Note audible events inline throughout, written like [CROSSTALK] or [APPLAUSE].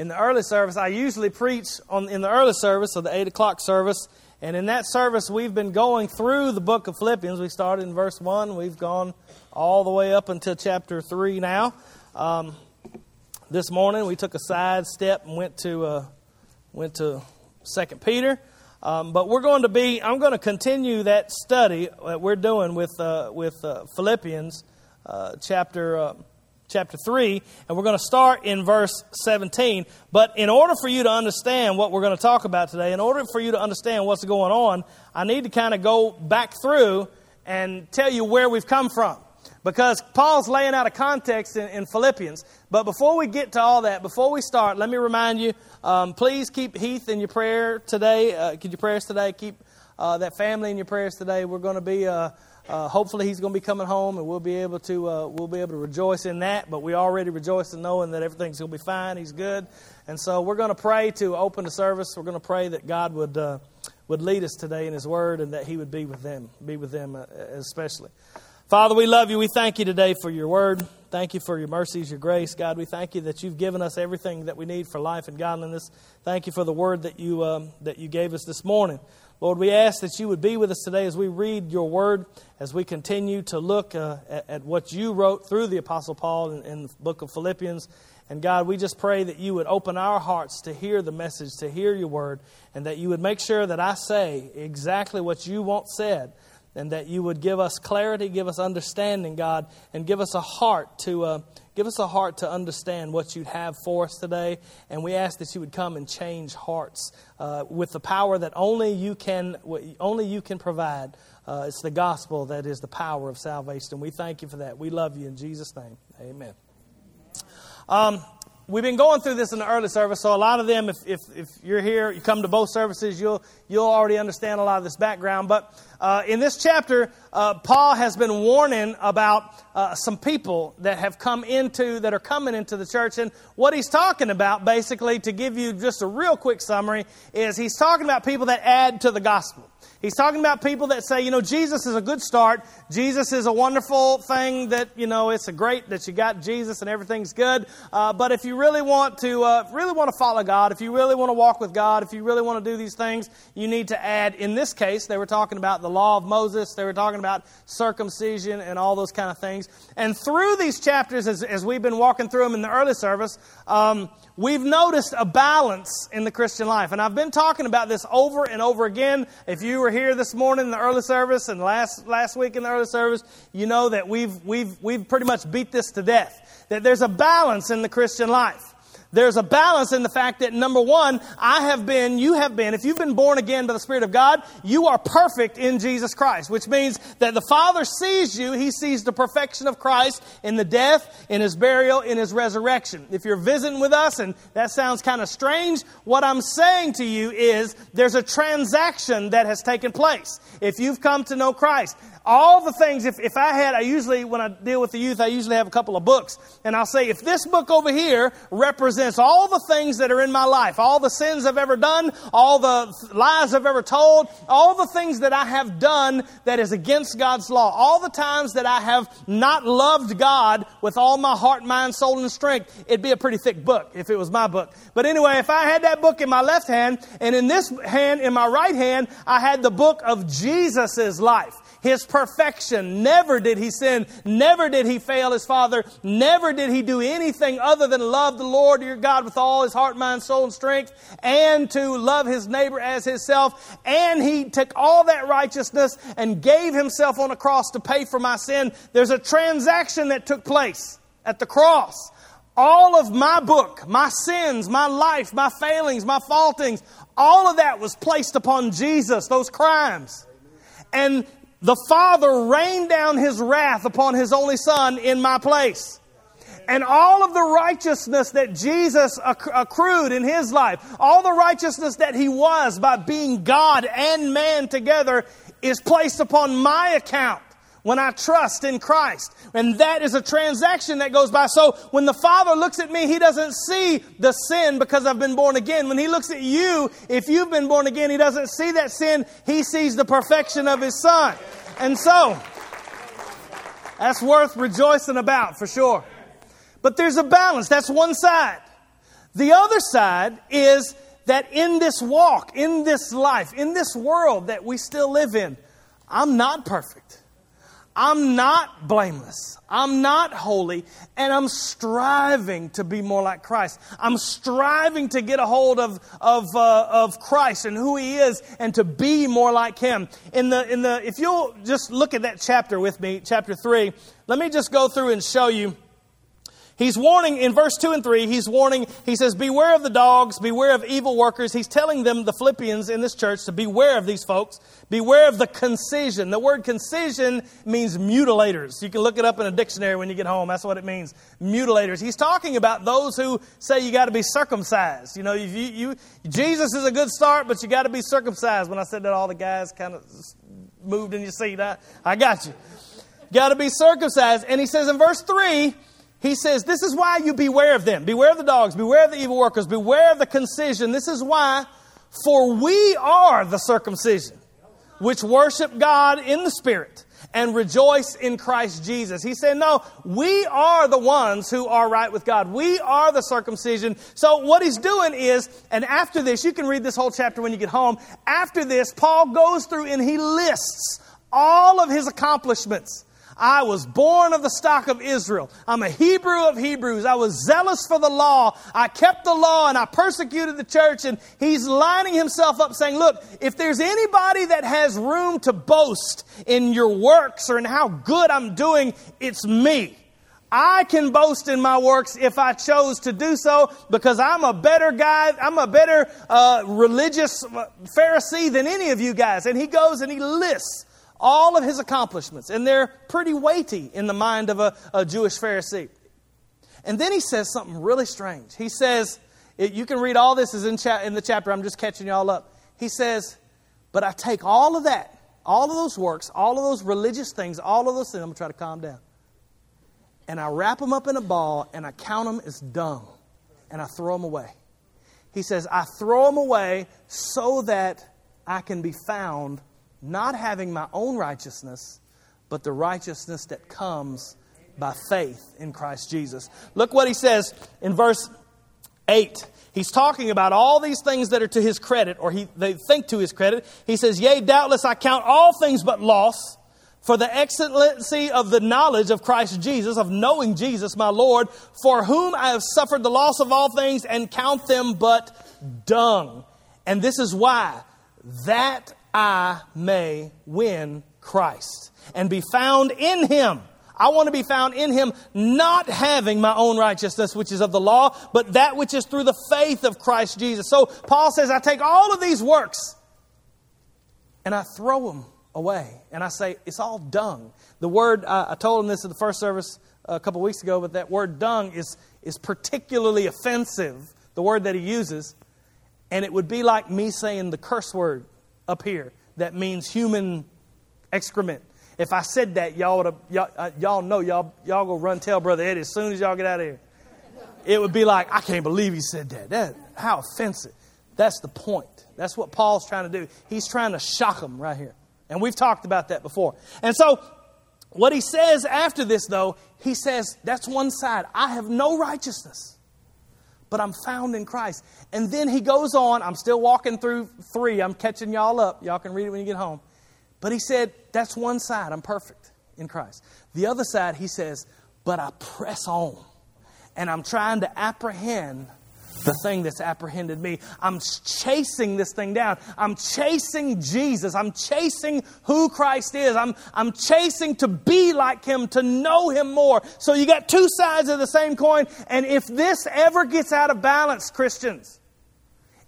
in the early service, I usually preach on, in the early service, or the 8 o'clock service. And in that service, we've been going through the book of Philippians. We started in verse 1. We've gone all the way up until chapter 3 now. Um, this morning, we took a side step and went to, uh, went to 2 Peter. Um, but we're going to be, I'm going to continue that study that we're doing with, uh, with uh, Philippians uh, chapter uh, chapter 3, and we're going to start in verse 17. But in order for you to understand what we're going to talk about today, in order for you to understand what's going on, I need to kind of go back through and tell you where we've come from. Because Paul's laying out a context in, in Philippians. But before we get to all that, before we start, let me remind you um, please keep Heath in your prayer today. Uh, your prayers today. Keep uh, that family in your prayers today. We're going to be. Uh, uh, hopefully, he's going to be coming home, and we'll be able to uh, we'll be able to rejoice in that. But we already rejoice in knowing that everything's going to be fine. He's good, and so we're going to pray to open the service. We're going to pray that God would uh, would lead us today in His Word, and that He would be with them, be with them uh, especially. Father, we love you. We thank you today for your Word. Thank you for your mercies, your grace, God. We thank you that you've given us everything that we need for life and godliness. Thank you for the Word that you um, that you gave us this morning. Lord, we ask that you would be with us today as we read your word, as we continue to look uh, at, at, what you wrote through the Apostle Paul in, in the book of Philippians. And God, we just pray that you would open our hearts to hear the message, to hear your word, and that you would make sure that I say exactly what you want said, and that you would give us clarity, give us understanding, God, and give us a heart to. Uh, Give us a heart to understand what you'd have for us today. And we ask that you would come and change hearts uh, with the power that only you can, only you can provide. Uh, it's the gospel that is the power of salvation. We thank you for that. We love you in Jesus' name. Amen. Um, we've been going through this in the early service, so a lot of them, if, if, if you're here, you come to both services, you'll, you'll already understand a lot of this background. But uh, in this chapter, uh, Paul has been warning about uh, some people that have come into, that are coming into the church. And what he's talking about, basically, to give you just a real quick summary, is he's talking about people that add to the gospel. He's talking about people that say, you know, Jesus is a good start. Jesus is a wonderful thing that, you know, it's a great that you got Jesus and everything's good. Uh, but if you really want to, uh, really want to follow God, if you really want to walk with God, if you really want to do these things, you need to add, in this case, they were talking about the law of Moses. They were talking about circumcision and all those kind of things. And through these chapters, as, as we've been walking through them in the early service, um, we've noticed a balance in the Christian life. And I've been talking about this over and over again. If you were here this morning in the early service and last, last week in the early service, you know that we've, we've, we've pretty much beat this to death. That there's a balance in the Christian life. There's a balance in the fact that number one, I have been, you have been, if you've been born again by the Spirit of God, you are perfect in Jesus Christ, which means that the Father sees you, He sees the perfection of Christ in the death, in His burial, in His resurrection. If you're visiting with us and that sounds kind of strange, what I'm saying to you is there's a transaction that has taken place. If you've come to know Christ, all the things, if, if I had, I usually, when I deal with the youth, I usually have a couple of books. And I'll say, if this book over here represents all the things that are in my life, all the sins I've ever done, all the lies I've ever told, all the things that I have done that is against God's law, all the times that I have not loved God with all my heart, mind, soul, and strength, it'd be a pretty thick book if it was my book. But anyway, if I had that book in my left hand, and in this hand, in my right hand, I had the book of Jesus' life his perfection. Never did he sin. Never did he fail his father. Never did he do anything other than love the Lord your God with all his heart, mind, soul, and strength, and to love his neighbor as himself. And he took all that righteousness and gave himself on a cross to pay for my sin. There's a transaction that took place at the cross. All of my book, my sins, my life, my failings, my faultings, all of that was placed upon Jesus, those crimes. And the Father rained down his wrath upon his only Son in my place. And all of the righteousness that Jesus accrued in his life, all the righteousness that he was by being God and man together, is placed upon my account when I trust in Christ. And that is a transaction that goes by. So when the Father looks at me, He doesn't see the sin because I've been born again. When He looks at you, if you've been born again, He doesn't see that sin. He sees the perfection of His Son. And so, that's worth rejoicing about for sure. But there's a balance. That's one side. The other side is that in this walk, in this life, in this world that we still live in, I'm not perfect. I'm not blameless. I'm not holy, and I'm striving to be more like Christ. I'm striving to get a hold of, of, uh, of Christ and who He is and to be more like Him. In the, in the, if you'll just look at that chapter with me, chapter 3, let me just go through and show you He's warning in verse 2 and 3, he's warning, he says, Beware of the dogs, beware of evil workers. He's telling them, the Philippians in this church, to beware of these folks. Beware of the concision. The word concision means mutilators. You can look it up in a dictionary when you get home. That's what it means. Mutilators. He's talking about those who say you got to be circumcised. You know, you, you, Jesus is a good start, but you got to be circumcised. When I said that, all the guys kind of moved in your seat. I, I got you. Got to be circumcised. And he says in verse 3, he says, This is why you beware of them. Beware of the dogs. Beware of the evil workers. Beware of the concision. This is why, for we are the circumcision, which worship God in the Spirit and rejoice in Christ Jesus. He said, No, we are the ones who are right with God. We are the circumcision. So, what he's doing is, and after this, you can read this whole chapter when you get home. After this, Paul goes through and he lists all of his accomplishments. I was born of the stock of Israel. I'm a Hebrew of Hebrews. I was zealous for the law. I kept the law and I persecuted the church. And he's lining himself up saying, Look, if there's anybody that has room to boast in your works or in how good I'm doing, it's me. I can boast in my works if I chose to do so because I'm a better guy, I'm a better uh, religious Pharisee than any of you guys. And he goes and he lists all of his accomplishments, and they're pretty weighty in the mind of a, a Jewish Pharisee. And then he says something really strange. He says, it, you can read all this is in, cha- in the chapter, I'm just catching y'all up. He says, But I take all of that, all of those works, all of those religious things, all of those things, I'm going to try to calm down. And I wrap them up in a ball and I count them as dung and I throw them away. He says, I throw them away so that I can be found not having my own righteousness, but the righteousness that comes by faith in Christ Jesus. Look what he says in verse 8. He's talking about all these things that are to his credit, or he, they think to his credit. He says, Yea, doubtless I count all things but loss for the excellency of the knowledge of Christ Jesus, of knowing Jesus, my Lord, for whom I have suffered the loss of all things and count them but dung. And this is why that I may win Christ and be found in him. I want to be found in him, not having my own righteousness, which is of the law, but that which is through the faith of Christ Jesus. So Paul says, I take all of these works and I throw them away. And I say, it's all dung. The word, uh, I told him this in the first service a couple weeks ago, but that word dung is, is particularly offensive, the word that he uses. And it would be like me saying the curse word up here that means human excrement. If I said that, y'all, would y'all, uh, y'all know, y'all, y'all go run tell Brother Eddie as soon as y'all get out of here. It would be like, I can't believe he said that. that how offensive. That's the point. That's what Paul's trying to do. He's trying to shock them right here. And we've talked about that before. And so, what he says after this, though, he says, that's one side. I have no righteousness but I'm found in Christ. And then he goes on. I'm still walking through three. I'm catching y'all up. Y'all can read it when you get home. But he said, That's one side. I'm perfect in Christ. The other side, he says, But I press on. And I'm trying to apprehend the thing that's apprehended me. I'm chasing this thing down. I'm chasing Jesus. I'm chasing who Christ is. I'm, I'm chasing to be like Him, to know Him more. So you got two sides of the same coin. And if this ever gets out of balance, Christians,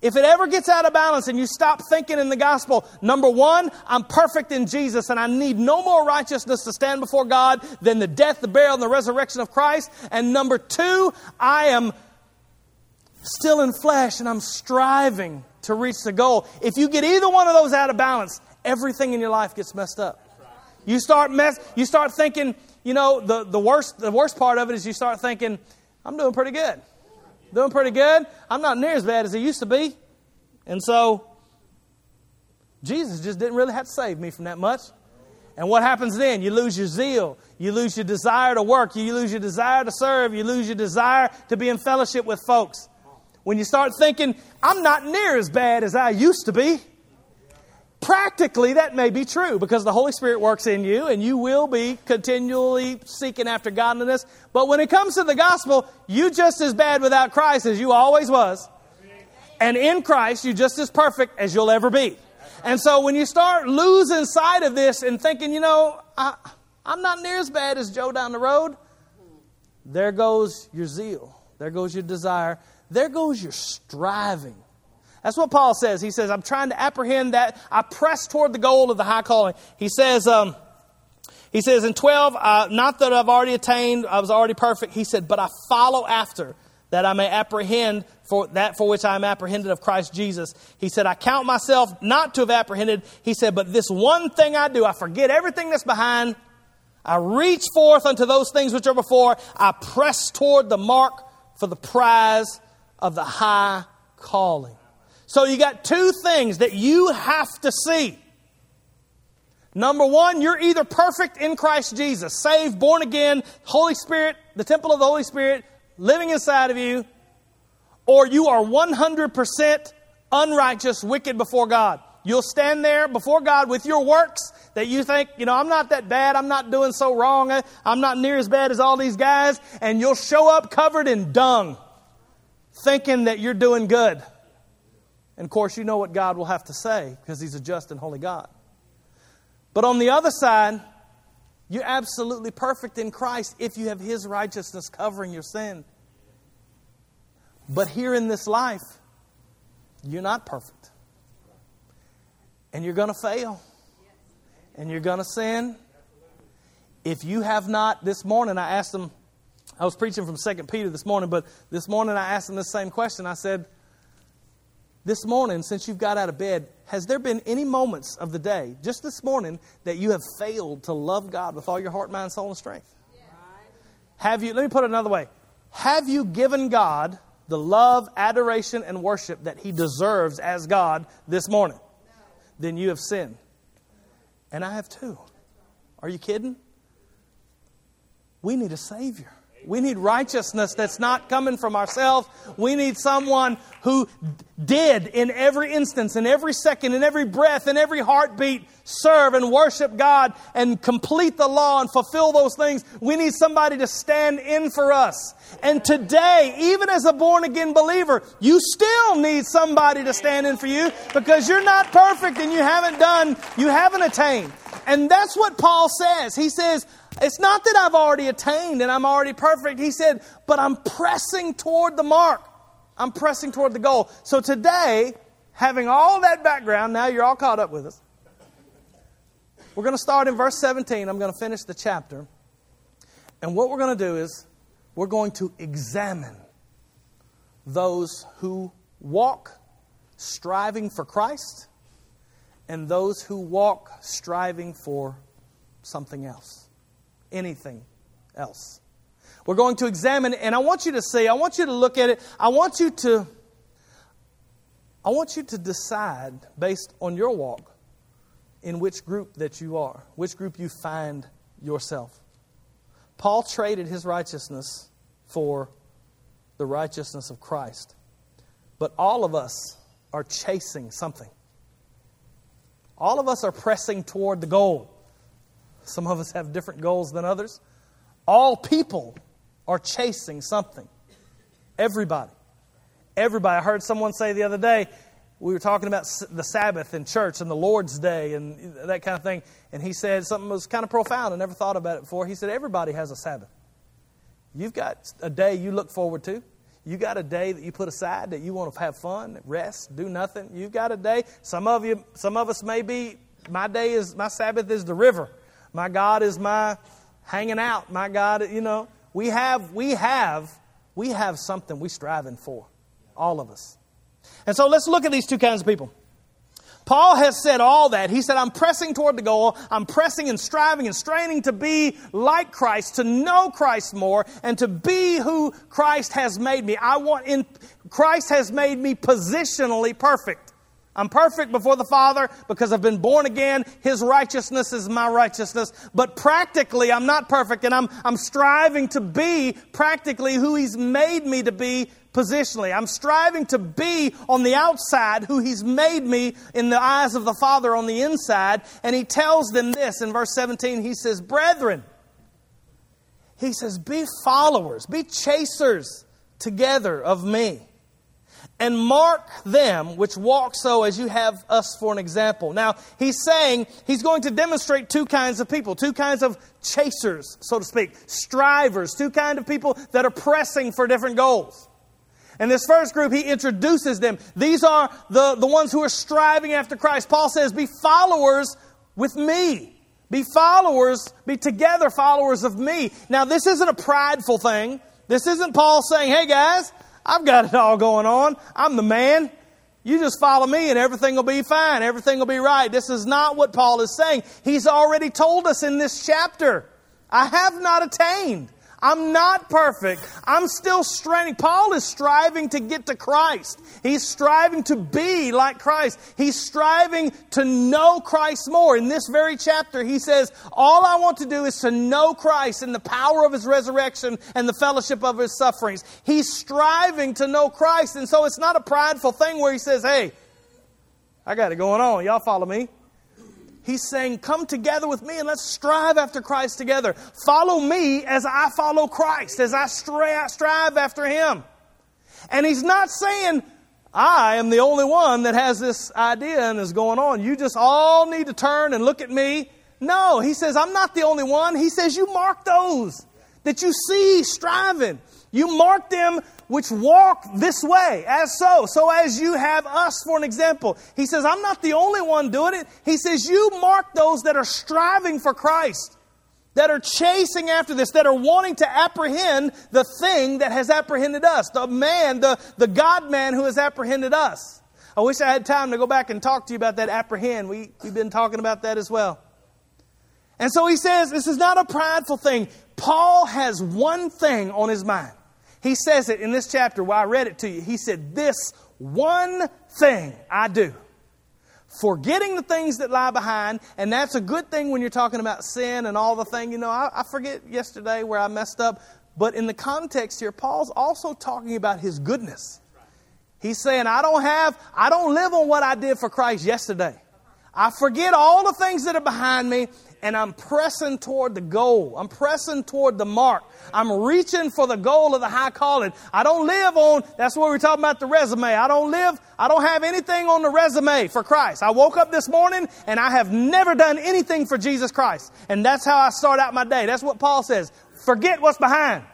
if it ever gets out of balance and you stop thinking in the gospel, number one, I'm perfect in Jesus and I need no more righteousness to stand before God than the death, the burial, and the resurrection of Christ. And number two, I am still in flesh and I'm striving to reach the goal. If you get either one of those out of balance, everything in your life gets messed up. You start mess you start thinking, you know, the, the worst the worst part of it is you start thinking, I'm doing pretty good. Doing pretty good. I'm not near as bad as I used to be. And so Jesus just didn't really have to save me from that much. And what happens then? You lose your zeal. You lose your desire to work. You lose your desire to serve. You lose your desire to be in fellowship with folks. When you start thinking, I'm not near as bad as I used to be. Practically, that may be true because the Holy Spirit works in you and you will be continually seeking after godliness. But when it comes to the gospel, you just as bad without Christ as you always was. And in Christ, you're just as perfect as you'll ever be. And so when you start losing sight of this and thinking, you know, I, I'm not near as bad as Joe down the road, there goes your zeal. There goes your desire. There goes your striving. That's what Paul says. He says, I'm trying to apprehend that. I press toward the goal of the high calling. He says, um, he says in 12, uh, not that I've already attained, I was already perfect. He said, but I follow after that I may apprehend for that for which I am apprehended of Christ Jesus. He said, I count myself not to have apprehended. He said, but this one thing I do, I forget everything that's behind. I reach forth unto those things which are before. I press toward the mark for the prize of the high calling. So you got two things that you have to see. Number one, you're either perfect in Christ Jesus, saved, born again, Holy Spirit, the temple of the Holy Spirit living inside of you, or you are 100% unrighteous, wicked before God. You'll stand there before God with your works that you think, you know, I'm not that bad. I'm not doing so wrong. I'm not near as bad as all these guys. And you'll show up covered in dung, thinking that you're doing good. And of course, you know what God will have to say because He's a just and holy God. But on the other side, you're absolutely perfect in Christ if you have His righteousness covering your sin. But here in this life, you're not perfect. And you're going to fail. And you're going to sin. If you have not, this morning I asked them, I was preaching from 2 Peter this morning, but this morning I asked them the same question. I said, this morning, since you've got out of bed, has there been any moments of the day, just this morning, that you have failed to love God with all your heart, mind, soul, and strength? Yeah. Have you, let me put it another way. Have you given God the love, adoration, and worship that He deserves as God this morning? No. Then you have sinned. And I have too. Are you kidding? We need a Savior. We need righteousness that's not coming from ourselves. We need someone who did in every instance, in every second, in every breath, in every heartbeat, serve and worship God and complete the law and fulfill those things. We need somebody to stand in for us. And today, even as a born again believer, you still need somebody to stand in for you because you're not perfect and you haven't done, you haven't attained. And that's what Paul says. He says, it's not that I've already attained and I'm already perfect. He said, but I'm pressing toward the mark. I'm pressing toward the goal. So today, having all that background, now you're all caught up with us. We're going to start in verse 17. I'm going to finish the chapter. And what we're going to do is we're going to examine those who walk striving for Christ and those who walk striving for something else anything else. We're going to examine, and I want you to see, I want you to look at it, I want you to, I want you to decide based on your walk in which group that you are, which group you find yourself. Paul traded his righteousness for the righteousness of Christ. But all of us are chasing something. All of us are pressing toward the goal. Some of us have different goals than others. All people are chasing something. Everybody. Everybody. I heard someone say the other day, we were talking about the Sabbath in church and the Lord's Day and that kind of thing. And he said something was kind of profound. I never thought about it before. He said, Everybody has a Sabbath. You've got a day you look forward to. You got a day that you put aside that you want to have fun, rest, do nothing. You've got a day. Some of you, some of us may be. My day is my Sabbath is the river. My God is my hanging out. My God, you know, we have, we have, we have something we striving for. All of us. And so let's look at these two kinds of people. Paul has said all that. He said, I'm pressing toward the goal. I'm pressing and striving and straining to be like Christ, to know Christ more, and to be who Christ has made me. I want in Christ has made me positionally perfect. I'm perfect before the Father because I've been born again. His righteousness is my righteousness. But practically, I'm not perfect, and I'm, I'm striving to be practically who He's made me to be positionally. I'm striving to be on the outside who He's made me in the eyes of the Father on the inside. And He tells them this in verse 17 He says, Brethren, He says, be followers, be chasers together of me and mark them which walk so as you have us for an example. Now, he's saying he's going to demonstrate two kinds of people, two kinds of chasers, so to speak, strivers, two kinds of people that are pressing for different goals. In this first group, he introduces them. These are the, the ones who are striving after Christ. Paul says, Be followers with me. Be followers, be together followers of me. Now, this isn't a prideful thing. This isn't Paul saying, Hey guys, I've got it all going on. I'm the man. You just follow me and everything will be fine. Everything will be right. This is not what Paul is saying. He's already told us in this chapter. I have not attained. I'm not perfect. I'm still straining. Paul is striving to get to Christ. He's striving to be like Christ. He's striving to know Christ more. In this very chapter, he says, All I want to do is to know Christ and the power of his resurrection and the fellowship of his sufferings. He's striving to know Christ. And so it's not a prideful thing where he says, Hey, I got it going on. Y'all follow me. He's saying, Come together with me and let's strive after Christ together. Follow me as I follow Christ, as I strive after Him. And He's not saying, I am the only one that has this idea and is going on. You just all need to turn and look at me. No, He says, I'm not the only one. He says, You mark those that you see striving. You mark them which walk this way, as so, so as you have us for an example. He says, I'm not the only one doing it. He says, You mark those that are striving for Christ, that are chasing after this, that are wanting to apprehend the thing that has apprehended us, the man, the, the God man who has apprehended us. I wish I had time to go back and talk to you about that apprehend. We, we've been talking about that as well. And so he says, This is not a prideful thing. Paul has one thing on his mind. He says it in this chapter where I read it to you. He said, This one thing I do, forgetting the things that lie behind, and that's a good thing when you're talking about sin and all the thing. You know, I, I forget yesterday where I messed up, but in the context here, Paul's also talking about his goodness. He's saying, I don't have, I don't live on what I did for Christ yesterday. I forget all the things that are behind me and I'm pressing toward the goal. I'm pressing toward the mark. I'm reaching for the goal of the high calling. I don't live on, that's what we're talking about the resume. I don't live, I don't have anything on the resume for Christ. I woke up this morning and I have never done anything for Jesus Christ. And that's how I start out my day. That's what Paul says. Forget what's behind.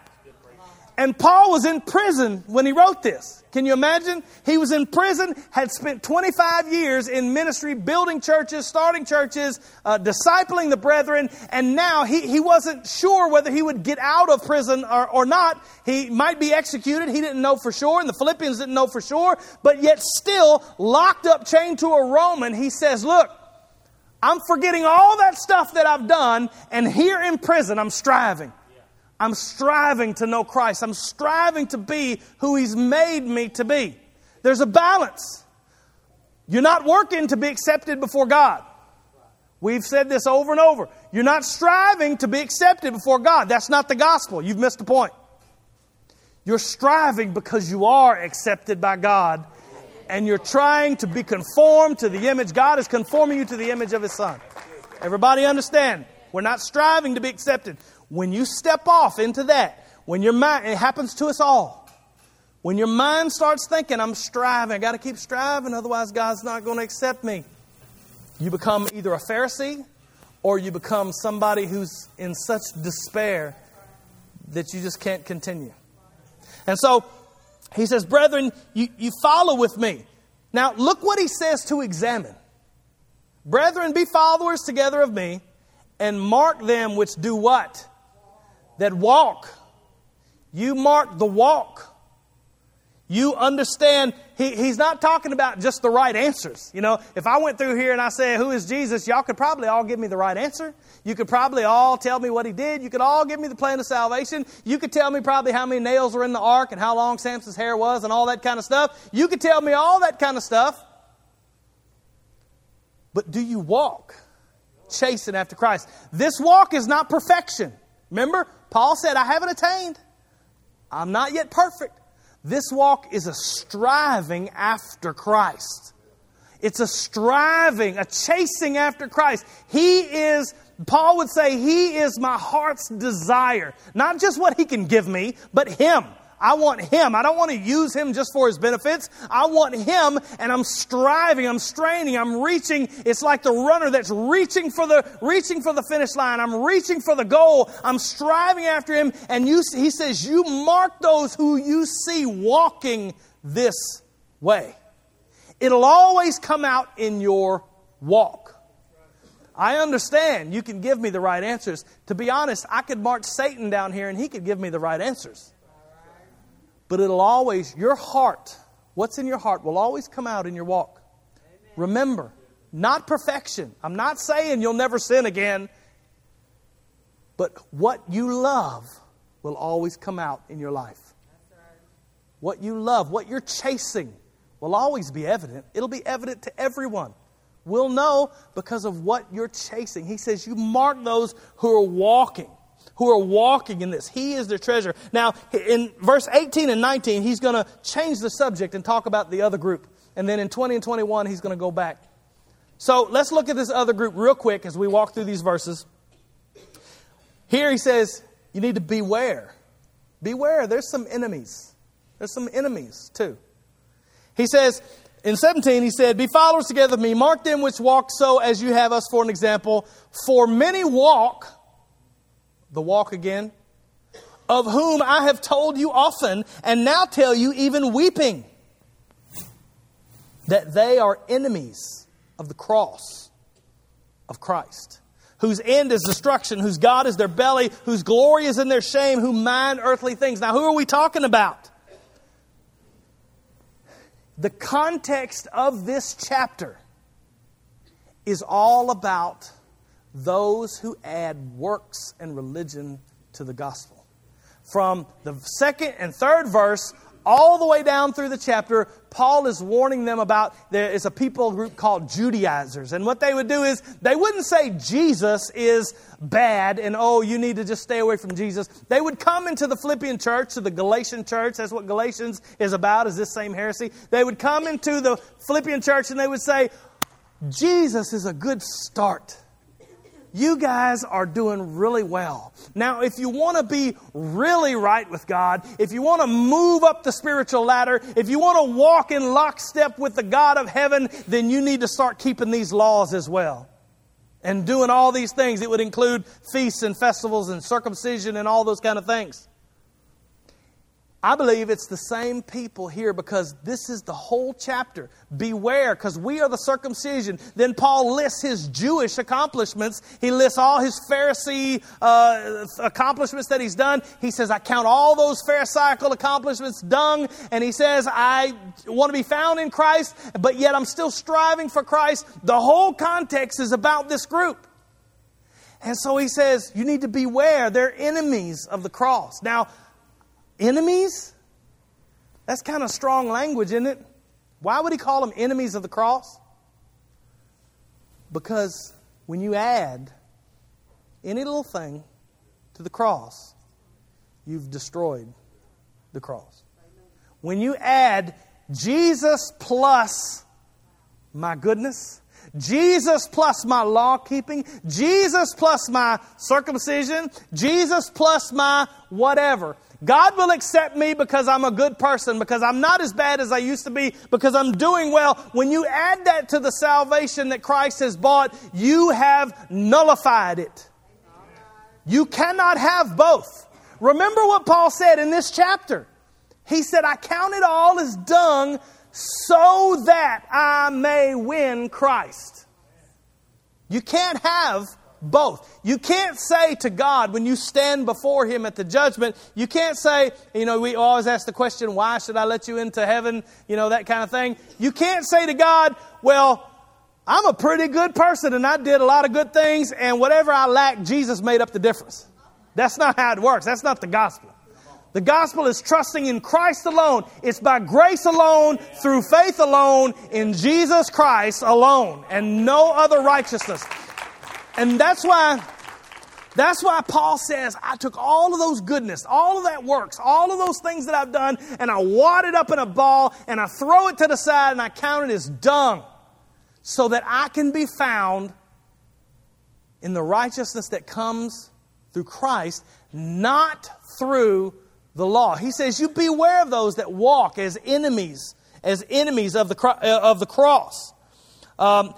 And Paul was in prison when he wrote this. Can you imagine? He was in prison, had spent 25 years in ministry, building churches, starting churches, uh, discipling the brethren, and now he, he wasn't sure whether he would get out of prison or, or not. He might be executed. He didn't know for sure, and the Philippians didn't know for sure, but yet still locked up, chained to a Roman, he says, Look, I'm forgetting all that stuff that I've done, and here in prison, I'm striving. I'm striving to know Christ. I'm striving to be who He's made me to be. There's a balance. You're not working to be accepted before God. We've said this over and over. You're not striving to be accepted before God. That's not the gospel. You've missed the point. You're striving because you are accepted by God and you're trying to be conformed to the image. God is conforming you to the image of His Son. Everybody understand? We're not striving to be accepted. When you step off into that, when your mind, it happens to us all. When your mind starts thinking, I'm striving, I got to keep striving, otherwise God's not going to accept me. You become either a Pharisee or you become somebody who's in such despair that you just can't continue. And so he says, Brethren, you, you follow with me. Now, look what he says to examine. Brethren, be followers together of me, and mark them which do what? That walk. You mark the walk. You understand, he, he's not talking about just the right answers. You know, if I went through here and I said, Who is Jesus? Y'all could probably all give me the right answer. You could probably all tell me what he did. You could all give me the plan of salvation. You could tell me probably how many nails were in the ark and how long Samson's hair was and all that kind of stuff. You could tell me all that kind of stuff. But do you walk chasing after Christ? This walk is not perfection. Remember, Paul said, I haven't attained. I'm not yet perfect. This walk is a striving after Christ. It's a striving, a chasing after Christ. He is, Paul would say, He is my heart's desire. Not just what He can give me, but Him. I want Him. I don't want to use Him just for His benefits. I want Him, and I'm striving, I'm straining, I'm reaching. It's like the runner that's reaching for the, reaching for the finish line. I'm reaching for the goal. I'm striving after Him. And you, He says, You mark those who you see walking this way. It'll always come out in your walk. I understand you can give me the right answers. To be honest, I could march Satan down here and he could give me the right answers. But it'll always, your heart, what's in your heart, will always come out in your walk. Amen. Remember, not perfection. I'm not saying you'll never sin again, but what you love will always come out in your life. What you love, what you're chasing, will always be evident. It'll be evident to everyone. We'll know because of what you're chasing. He says, You mark those who are walking who are walking in this. He is their treasure. Now, in verse 18 and 19, he's going to change the subject and talk about the other group. And then in 20 and 21, he's going to go back. So let's look at this other group real quick as we walk through these verses. Here he says, You need to beware. Beware. There's some enemies. There's some enemies too. He says, in 17, he said, Be followers together with me, mark them which walk so as you have us for an example. For many walk, the walk again, of whom I have told you often, and now tell you even weeping, that they are enemies of the cross of Christ, whose end is destruction, whose God is their belly, whose glory is in their shame, who mind earthly things. Now, who are we talking about? The context of this chapter is all about those who add works and religion to the gospel. From the second and third verse all the way down through the chapter, Paul is warning them about there is a people group called Judaizers. And what they would do is they wouldn't say Jesus is bad and oh, you need to just stay away from Jesus. They would come into the Philippian church, to the Galatian church. That's what Galatians is about, is this same heresy. They would come into the Philippian church and they would say, Jesus is a good start you guys are doing really well. Now, if you want to be really right with God, if you want to move up the spiritual ladder, if you want to walk in lockstep with the God of heaven, then you need to start keeping these laws as well. And doing all these things. It would include feasts and festivals and circumcision and all those kind of things. I believe it's the same people here because this is the whole chapter. Beware, because we are the circumcision. Then Paul lists his Jewish accomplishments. He lists all his Pharisee uh, accomplishments that he's done. He says, I count all those Pharisaical accomplishments dung. And he says, I want to be found in Christ, but yet I'm still striving for Christ. The whole context is about this group. And so he says, You need to beware. They're enemies of the cross. Now, Enemies? That's kind of strong language, isn't it? Why would he call them enemies of the cross? Because when you add any little thing to the cross, you've destroyed the cross. When you add Jesus plus my goodness, Jesus plus my law keeping, Jesus plus my circumcision, Jesus plus my whatever, God will accept me because I'm a good person, because I'm not as bad as I used to be, because I'm doing well. When you add that to the salvation that Christ has bought, you have nullified it. You cannot have both. Remember what Paul said in this chapter. He said, I count it all as dung so that I may win Christ. You can't have both. You can't say to God when you stand before Him at the judgment, you can't say, you know, we always ask the question, why should I let you into heaven? You know, that kind of thing. You can't say to God, well, I'm a pretty good person and I did a lot of good things, and whatever I lack, Jesus made up the difference. That's not how it works. That's not the gospel. The gospel is trusting in Christ alone. It's by grace alone, through faith alone, in Jesus Christ alone, and no other righteousness. And that's why that's why Paul says, I took all of those goodness, all of that works, all of those things that I've done, and I wad it up in a ball and I throw it to the side and I count it as dung so that I can be found in the righteousness that comes through Christ, not through the law. He says, You beware of those that walk as enemies, as enemies of the, uh, of the cross. Um,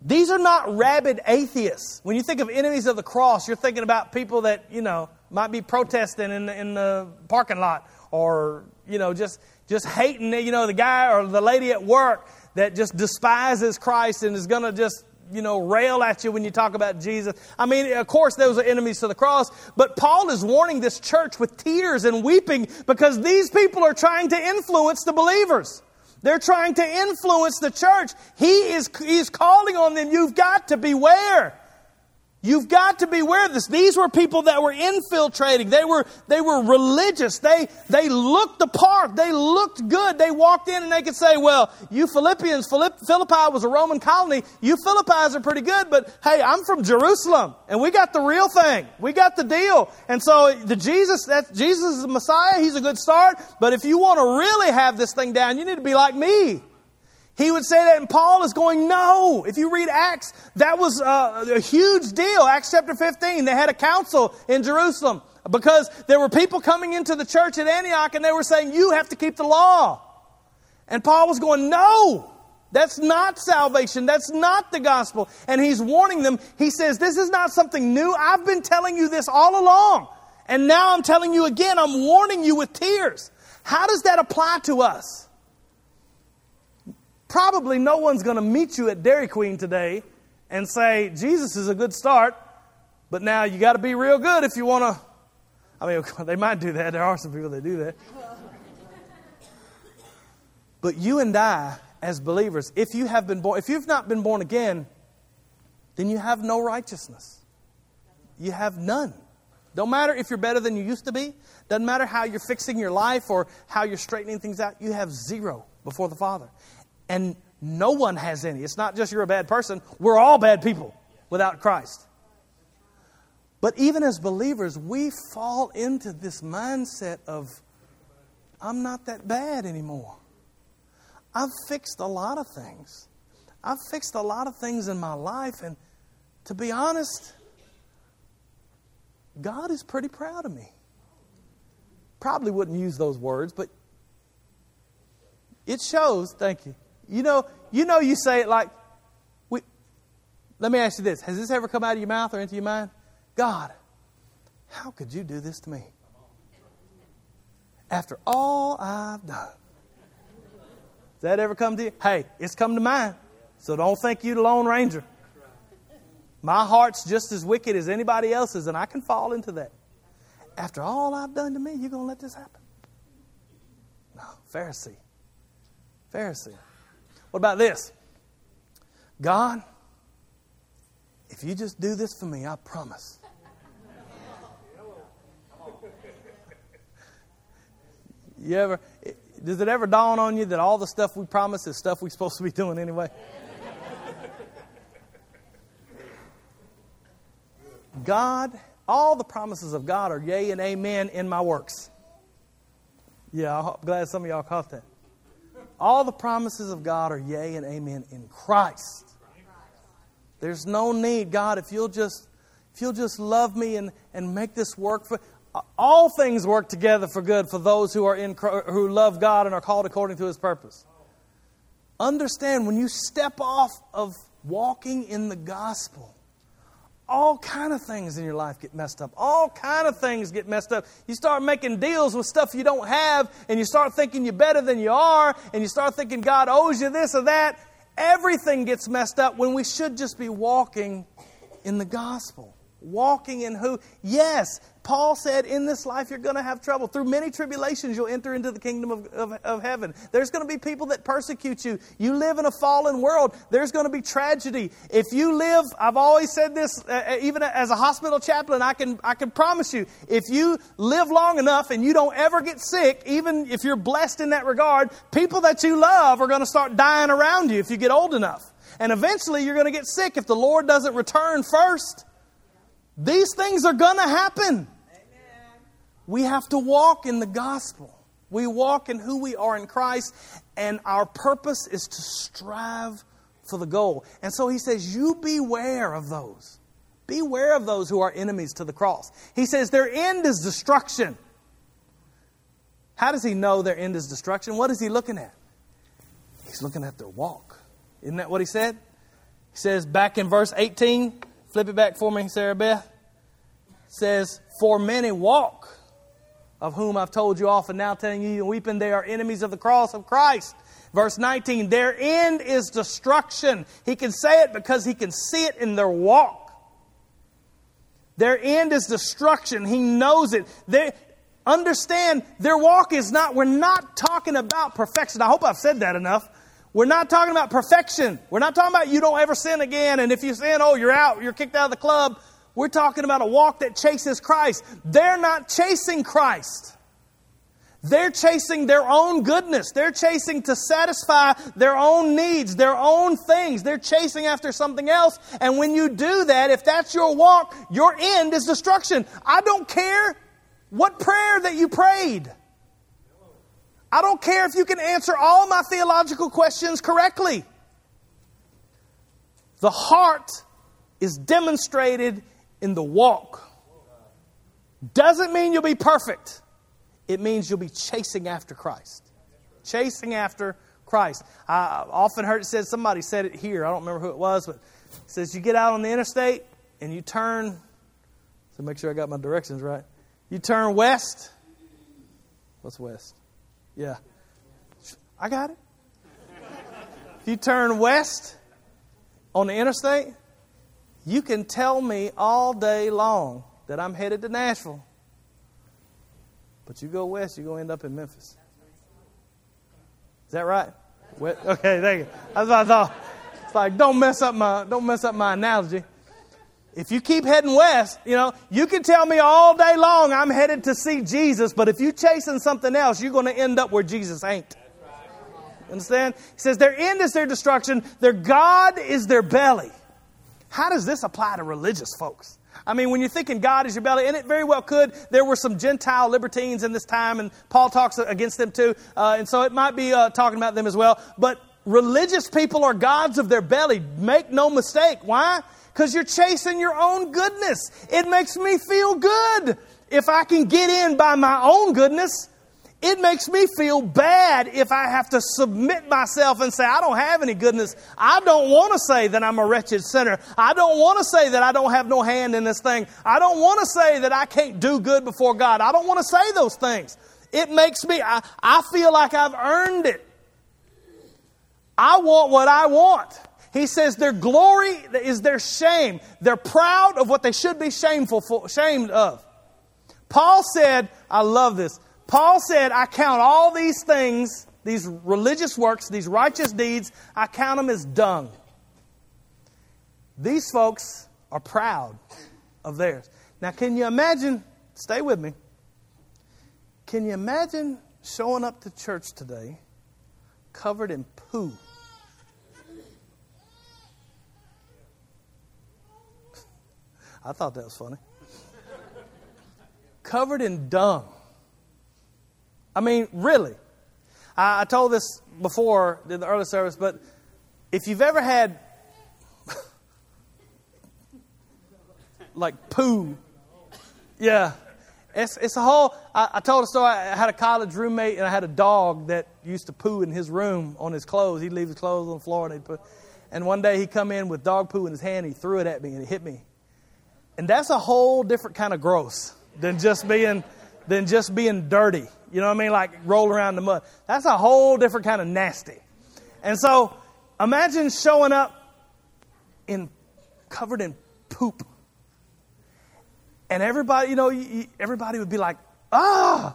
these are not rabid atheists. When you think of enemies of the cross, you're thinking about people that, you know, might be protesting in the, in the parking lot or, you know, just, just hating, you know, the guy or the lady at work that just despises Christ and is going to just, you know, rail at you when you talk about Jesus. I mean, of course, those are enemies to the cross, but Paul is warning this church with tears and weeping because these people are trying to influence the believers. They're trying to influence the church. He is he's calling on them. You've got to beware. You've got to beware of this. These were people that were infiltrating. They were, they were religious. They, they looked the part. They looked good. They walked in and they could say, well, you Philippians, Philippi was a Roman colony. You Philippians are pretty good, but hey, I'm from Jerusalem and we got the real thing. We got the deal. And so the Jesus, that Jesus is the Messiah. He's a good start. But if you want to really have this thing down, you need to be like me. He would say that, and Paul is going, No. If you read Acts, that was uh, a huge deal. Acts chapter 15, they had a council in Jerusalem because there were people coming into the church at Antioch and they were saying, You have to keep the law. And Paul was going, No. That's not salvation. That's not the gospel. And he's warning them. He says, This is not something new. I've been telling you this all along. And now I'm telling you again, I'm warning you with tears. How does that apply to us? Probably no one's going to meet you at Dairy Queen today and say, Jesus is a good start, but now you got to be real good if you want to. I mean, [LAUGHS] they might do that. There are some people that do that. But you and I, as believers, if you have been born, if you've not been born again, then you have no righteousness. You have none. Don't matter if you're better than you used to be. Doesn't matter how you're fixing your life or how you're straightening things out. You have zero before the Father. And no one has any. It's not just you're a bad person, we're all bad people without Christ. But even as believers, we fall into this mindset of, I'm not that bad anymore. I've fixed a lot of things. I've fixed a lot of things in my life, and to be honest, God is pretty proud of me. Probably wouldn't use those words, but it shows, thank you. You know, you know, you say it like, we, let me ask you this. Has this ever come out of your mouth or into your mind? God, how could you do this to me? After all I've done. Does that ever come to you? Hey, it's come to mine. So don't think you the Lone Ranger. My heart's just as wicked as anybody else's, and I can fall into that. After all I've done to me, you're going to let this happen? No, Pharisee. Pharisee. What about this? God, if you just do this for me, I promise. You ever, does it ever dawn on you that all the stuff we promise is stuff we're supposed to be doing anyway? God, all the promises of God are yea and amen in my works. Yeah, I'm glad some of y'all caught that. All the promises of God are yea and amen in Christ. There's no need, God, if you'll just if you'll just love me and, and make this work for all things work together for good for those who are in who love God and are called according to his purpose. Understand when you step off of walking in the gospel, all kind of things in your life get messed up. All kind of things get messed up. You start making deals with stuff you don't have, and you start thinking you're better than you are, and you start thinking God owes you this or that. Everything gets messed up when we should just be walking in the gospel. Walking in who? Yes, Paul said, in this life you're going to have trouble. Through many tribulations, you'll enter into the kingdom of, of, of, heaven. There's going to be people that persecute you. You live in a fallen world. There's going to be tragedy. If you live, I've always said this, uh, uh, even as a hospital chaplain, I can, I can promise you, if you live long enough and you don't ever get sick, even if you're blessed in that regard, people that you love are going to start dying around you if you get old enough. And eventually you're going to get sick if the Lord doesn't return first. These things are going to happen. Amen. We have to walk in the gospel. We walk in who we are in Christ, and our purpose is to strive for the goal. And so he says, You beware of those. Beware of those who are enemies to the cross. He says, Their end is destruction. How does he know their end is destruction? What is he looking at? He's looking at their walk. Isn't that what he said? He says back in verse 18, flip it back for me, Sarah Beth says, For many walk, of whom I've told you often, now telling you, weeping, they are enemies of the cross of Christ. Verse 19, their end is destruction. He can say it because he can see it in their walk. Their end is destruction. He knows it. They understand their walk is not, we're not talking about perfection. I hope I've said that enough. We're not talking about perfection. We're not talking about you don't ever sin again, and if you sin, oh, you're out, you're kicked out of the club. We're talking about a walk that chases Christ. They're not chasing Christ. They're chasing their own goodness. They're chasing to satisfy their own needs, their own things. They're chasing after something else. And when you do that, if that's your walk, your end is destruction. I don't care what prayer that you prayed. I don't care if you can answer all my theological questions correctly. The heart is demonstrated in the walk. Doesn't mean you'll be perfect. It means you'll be chasing after Christ. Chasing after Christ. I often heard it said, somebody said it here, I don't remember who it was, but it says you get out on the interstate and you turn, so make sure I got my directions right. You turn west. What's west? Yeah. I got it. If you turn west on the interstate, you can tell me all day long that I'm headed to Nashville. But you go west, you're going to end up in Memphis. Is that right? Okay, thank you. That's what I thought. It's like don't mess up my don't mess up my analogy. If you keep heading west, you know, you can tell me all day long I'm headed to see Jesus, but if you're chasing something else, you're going to end up where Jesus ain't. Understand? He says their end is their destruction, their God is their belly. How does this apply to religious folks? I mean, when you're thinking God is your belly, and it very well could. There were some Gentile libertines in this time, and Paul talks against them too. Uh, and so it might be uh, talking about them as well. But religious people are gods of their belly. Make no mistake. Why? Because you're chasing your own goodness. It makes me feel good if I can get in by my own goodness. It makes me feel bad if I have to submit myself and say, I don't have any goodness. I don't want to say that I'm a wretched sinner. I don't want to say that I don't have no hand in this thing. I don't want to say that I can't do good before God. I don't want to say those things. It makes me, I, I feel like I've earned it. I want what I want. He says their glory is their shame. They're proud of what they should be shameful for, shamed of. Paul said, I love this. Paul said, I count all these things, these religious works, these righteous deeds, I count them as dung. These folks are proud of theirs. Now, can you imagine? Stay with me. Can you imagine showing up to church today covered in poo? I thought that was funny. covered in dung. I mean, really. I, I told this before in the early service, but if you've ever had like poo, yeah, it's, it's a whole. I, I, told a story. I had a college roommate, and I had a dog that used to poo in his room on his clothes. He'd leave his clothes on the floor, and he'd put. And one day he come in with dog poo in his hand. And He threw it at me, and it hit me. And that's a whole different kind of gross than just being than just being dirty. You know what I mean? Like roll around in the mud. That's a whole different kind of nasty. And so imagine showing up in covered in poop. And everybody, you know, everybody would be like, ah,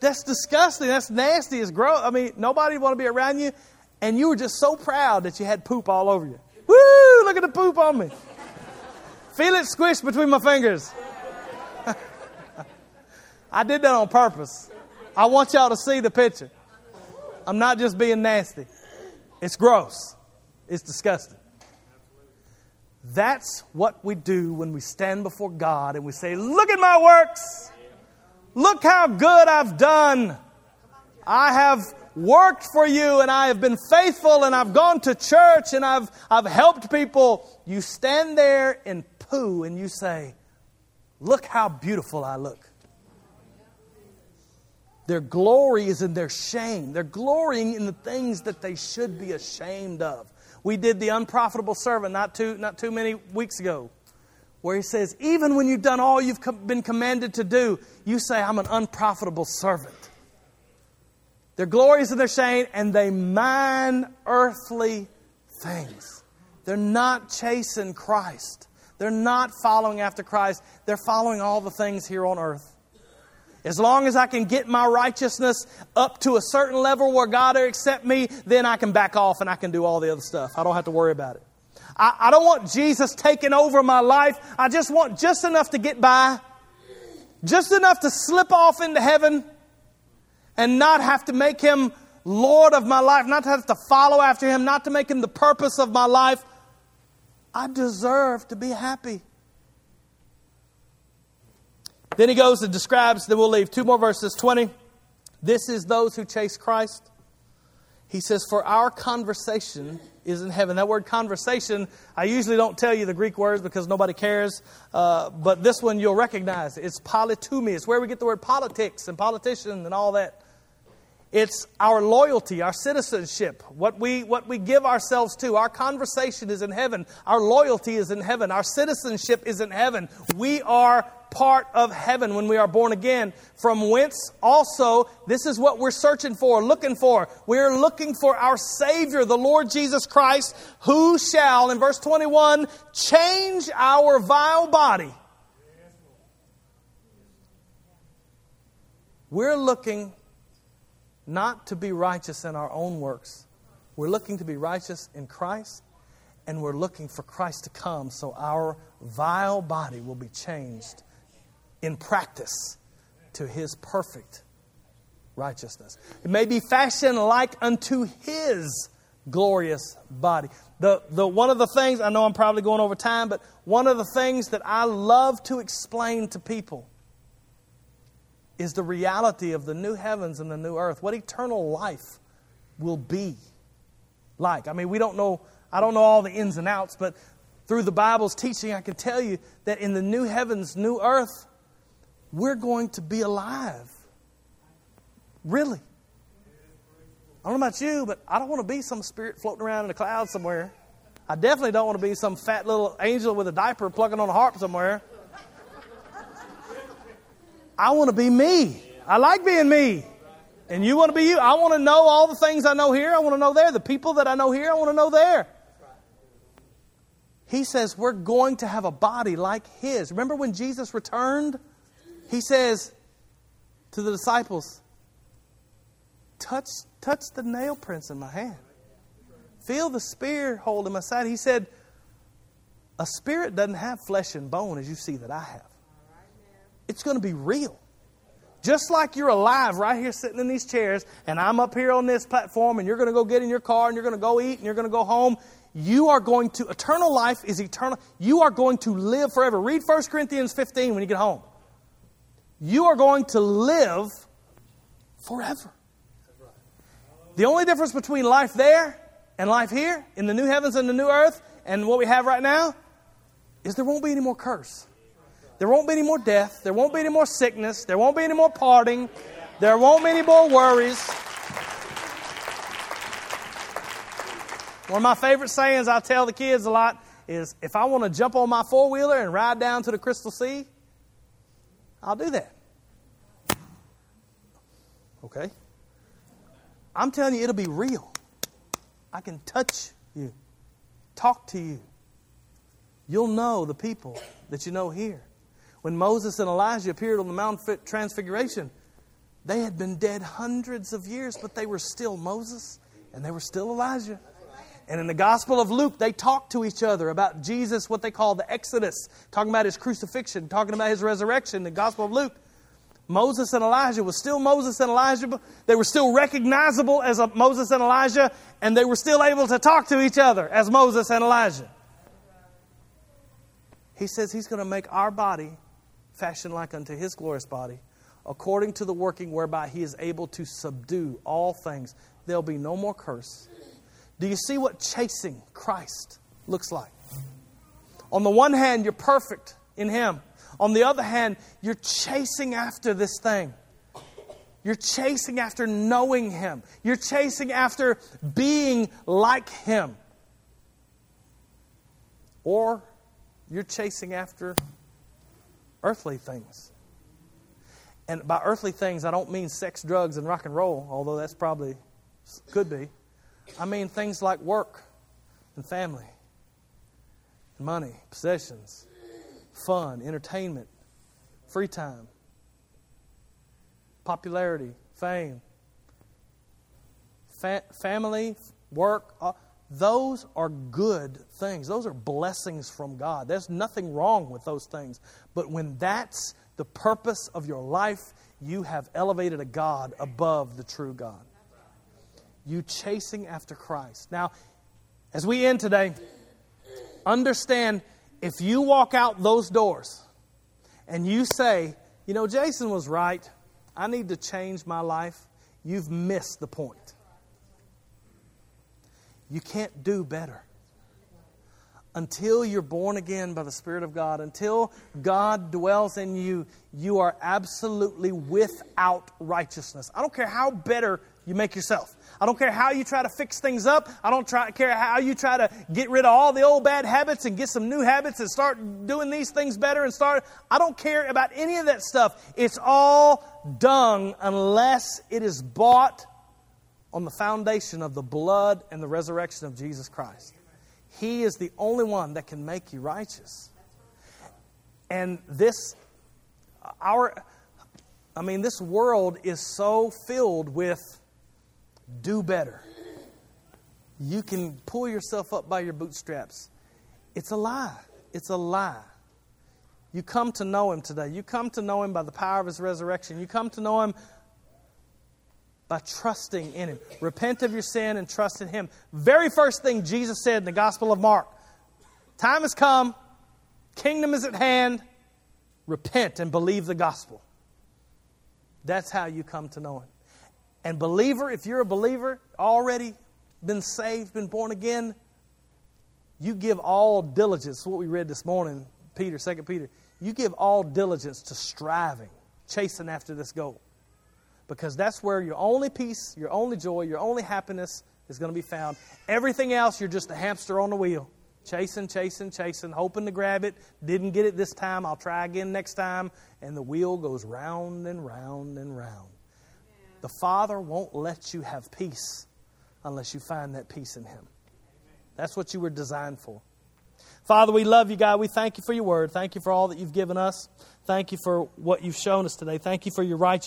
that's disgusting. That's nasty. It's gross. I mean, nobody want to be around you. And you were just so proud that you had poop all over you. Woo, look at the poop on me. Feel it squish between my fingers. [LAUGHS] I did that on purpose. I want y'all to see the picture. I'm not just being nasty. It's gross. It's disgusting. That's what we do when we stand before God and we say, Look at my works. Look how good I've done. I have worked for you and I have been faithful and I've gone to church and I've, I've helped people. You stand there in poo and you say, Look how beautiful I look. Their glory is in their shame. They're glorying in the things that they should be ashamed of. We did the unprofitable servant not too, not too many weeks ago, where he says, Even when you've done all you've been commanded to do, you say, I'm an unprofitable servant. Their glory is in their shame, and they mind earthly things. They're not chasing Christ. They're not following after Christ. They're following all the things here on earth. As long as I can get my righteousness up to a certain level where God will accept me, then I can back off and I can do all the other stuff. I don't have to worry about it. I, I don't want Jesus taking over my life. I just want just enough to get by, just enough to slip off into heaven and not have to make him Lord of my life, not to have to follow after him, not to make him the purpose of my life. I deserve to be happy. Then he goes and describes, then we'll leave two more verses 20. This is those who chase Christ. He says, For our conversation is in heaven. That word conversation, I usually don't tell you the Greek words because nobody cares, uh, but this one you'll recognize. It's politeuma. It's where we get the word politics and politician and all that. It's our loyalty, our citizenship, what we, what we give ourselves to. Our conversation is in heaven. Our loyalty is in heaven. Our citizenship is in heaven. We are part of heaven when we are born again. From whence also, this is what we're searching for, looking for. We're looking for our Savior, the Lord Jesus Christ, who shall, in verse 21, change our vile body. We're looking not to be righteous in our own works. We're looking to be righteous in Christ, and we're looking for Christ to come so our vile body will be changed in practice to his perfect righteousness. It may be fashioned like unto his glorious body. The, the, one of the things, I know I'm probably going over time, but one of the things that I love to explain to people is the reality of the new heavens and the new earth, what eternal life will be like. I mean, we don't know, I don't know all the ins and outs, but through the Bible's teaching, I can tell you that in the new heavens, new earth, we're going to be alive. Really. I don't know about you, but I don't want to be some spirit floating around in the clouds somewhere. I definitely don't want to be some fat little angel with a diaper plucking on a harp somewhere. I want to be me. I like being me. And you want to be you. I want to know all the things I know here. I want to know there. The people that I know here, I want to know there. He says we're going to have a body like his. Remember when Jesus returned? He says to the disciples, touch, touch the nail prints in my hand. Feel the spear hold in my side. He said, a spirit doesn't have flesh and bone as you see that I have it's going to be real. Just like you're alive right here sitting in these chairs, and I'm up here on this platform, and you're going to go get in your car, and you're going to go eat, and you're going to go home. You are going to, eternal life is eternal. You are going to live forever. Read 1 Corinthians 15 when you get home. You are going to live forever. The only difference between life there and life here, in the new heavens and the new earth, and what we have right now, is there won't be any more curse. There won't be any more death. There won't be any more sickness. There won't be any more parting. There won't be any more worries. One of my favorite sayings I tell the kids a lot is if I want to jump on my four wheeler and ride down to the Crystal Sea, I'll do that. Okay? I'm telling you, it'll be real. I can touch you, talk to you. You'll know the people that you know here. When Moses and Elijah appeared on the Mount Transfiguration, they had been dead hundreds of years, but they were still Moses and they were still Elijah. And in the Gospel of Luke, they talk to each other about Jesus, what they call the Exodus, talking about his crucifixion, talking about his resurrection. The Gospel of Luke, Moses and Elijah was still Moses and Elijah. They were still recognizable as Moses and Elijah, and they were still able to talk to each other as Moses and Elijah. He says he's going to make our body fashioned like unto his glorious body, according to the working whereby he is able to subdue all things. There'll be no more curse do you see what chasing Christ looks like? On the one hand, you're perfect in Him. On the other hand, you're chasing after this thing. You're chasing after knowing Him. You're chasing after being like Him. Or you're chasing after earthly things. And by earthly things, I don't mean sex, drugs, and rock and roll, although that's probably could be. I mean things like work and family, and money, possessions, fun, entertainment, free time, popularity, fame, fa- family, work. Uh, Those are good things. Those are blessings from God. There's nothing wrong with those things. But when that's the purpose of your life, you have elevated a God above the true God you chasing after Christ. Now, as we end today, understand if you walk out those doors and you say, you know, Jason was right, I need to change my life, you've missed the point. You can't do better. Until you're born again by the Spirit of God, until God dwells in you, you are absolutely without righteousness. I don't care how better you make yourself. I don't care how you try to fix things up. I don't try, care how you try to get rid of all the old bad habits and get some new habits and start doing these things better and start. I don't care about any of that stuff. It's all dung unless it is bought on the foundation of the blood and the resurrection of Jesus Christ. He is the only one that can make you righteous. And this, our, I mean, this world is so filled with do better. You can pull yourself up by your bootstraps. It's a lie. It's a lie. You come to know Him today. You come to know Him by the power of His resurrection. You come to know Him by trusting in Him. Repent of your sin and trust in Him. Very first thing Jesus said in the Gospel of Mark Time has come, kingdom is at hand. Repent and believe the gospel. That's how you come to know Him. And, believer, if you're a believer, already been saved, been born again, you give all diligence, what we read this morning, Peter, 2 Peter, you give all diligence to striving, chasing after this goal. Because that's where your only peace, your only joy, your only happiness is going to be found. Everything else, you're just a hamster on the wheel. Chasing, chasing, chasing, hoping to grab it. Didn't get it this time. I'll try again next time. And the wheel goes round and round and round. The Father won't let you have peace unless you find that peace in Him. That's what you were designed for. Father, we love you, God. We thank you for your word. Thank you for all that you've given us. Thank you for what you've shown us today. Thank you for your righteousness.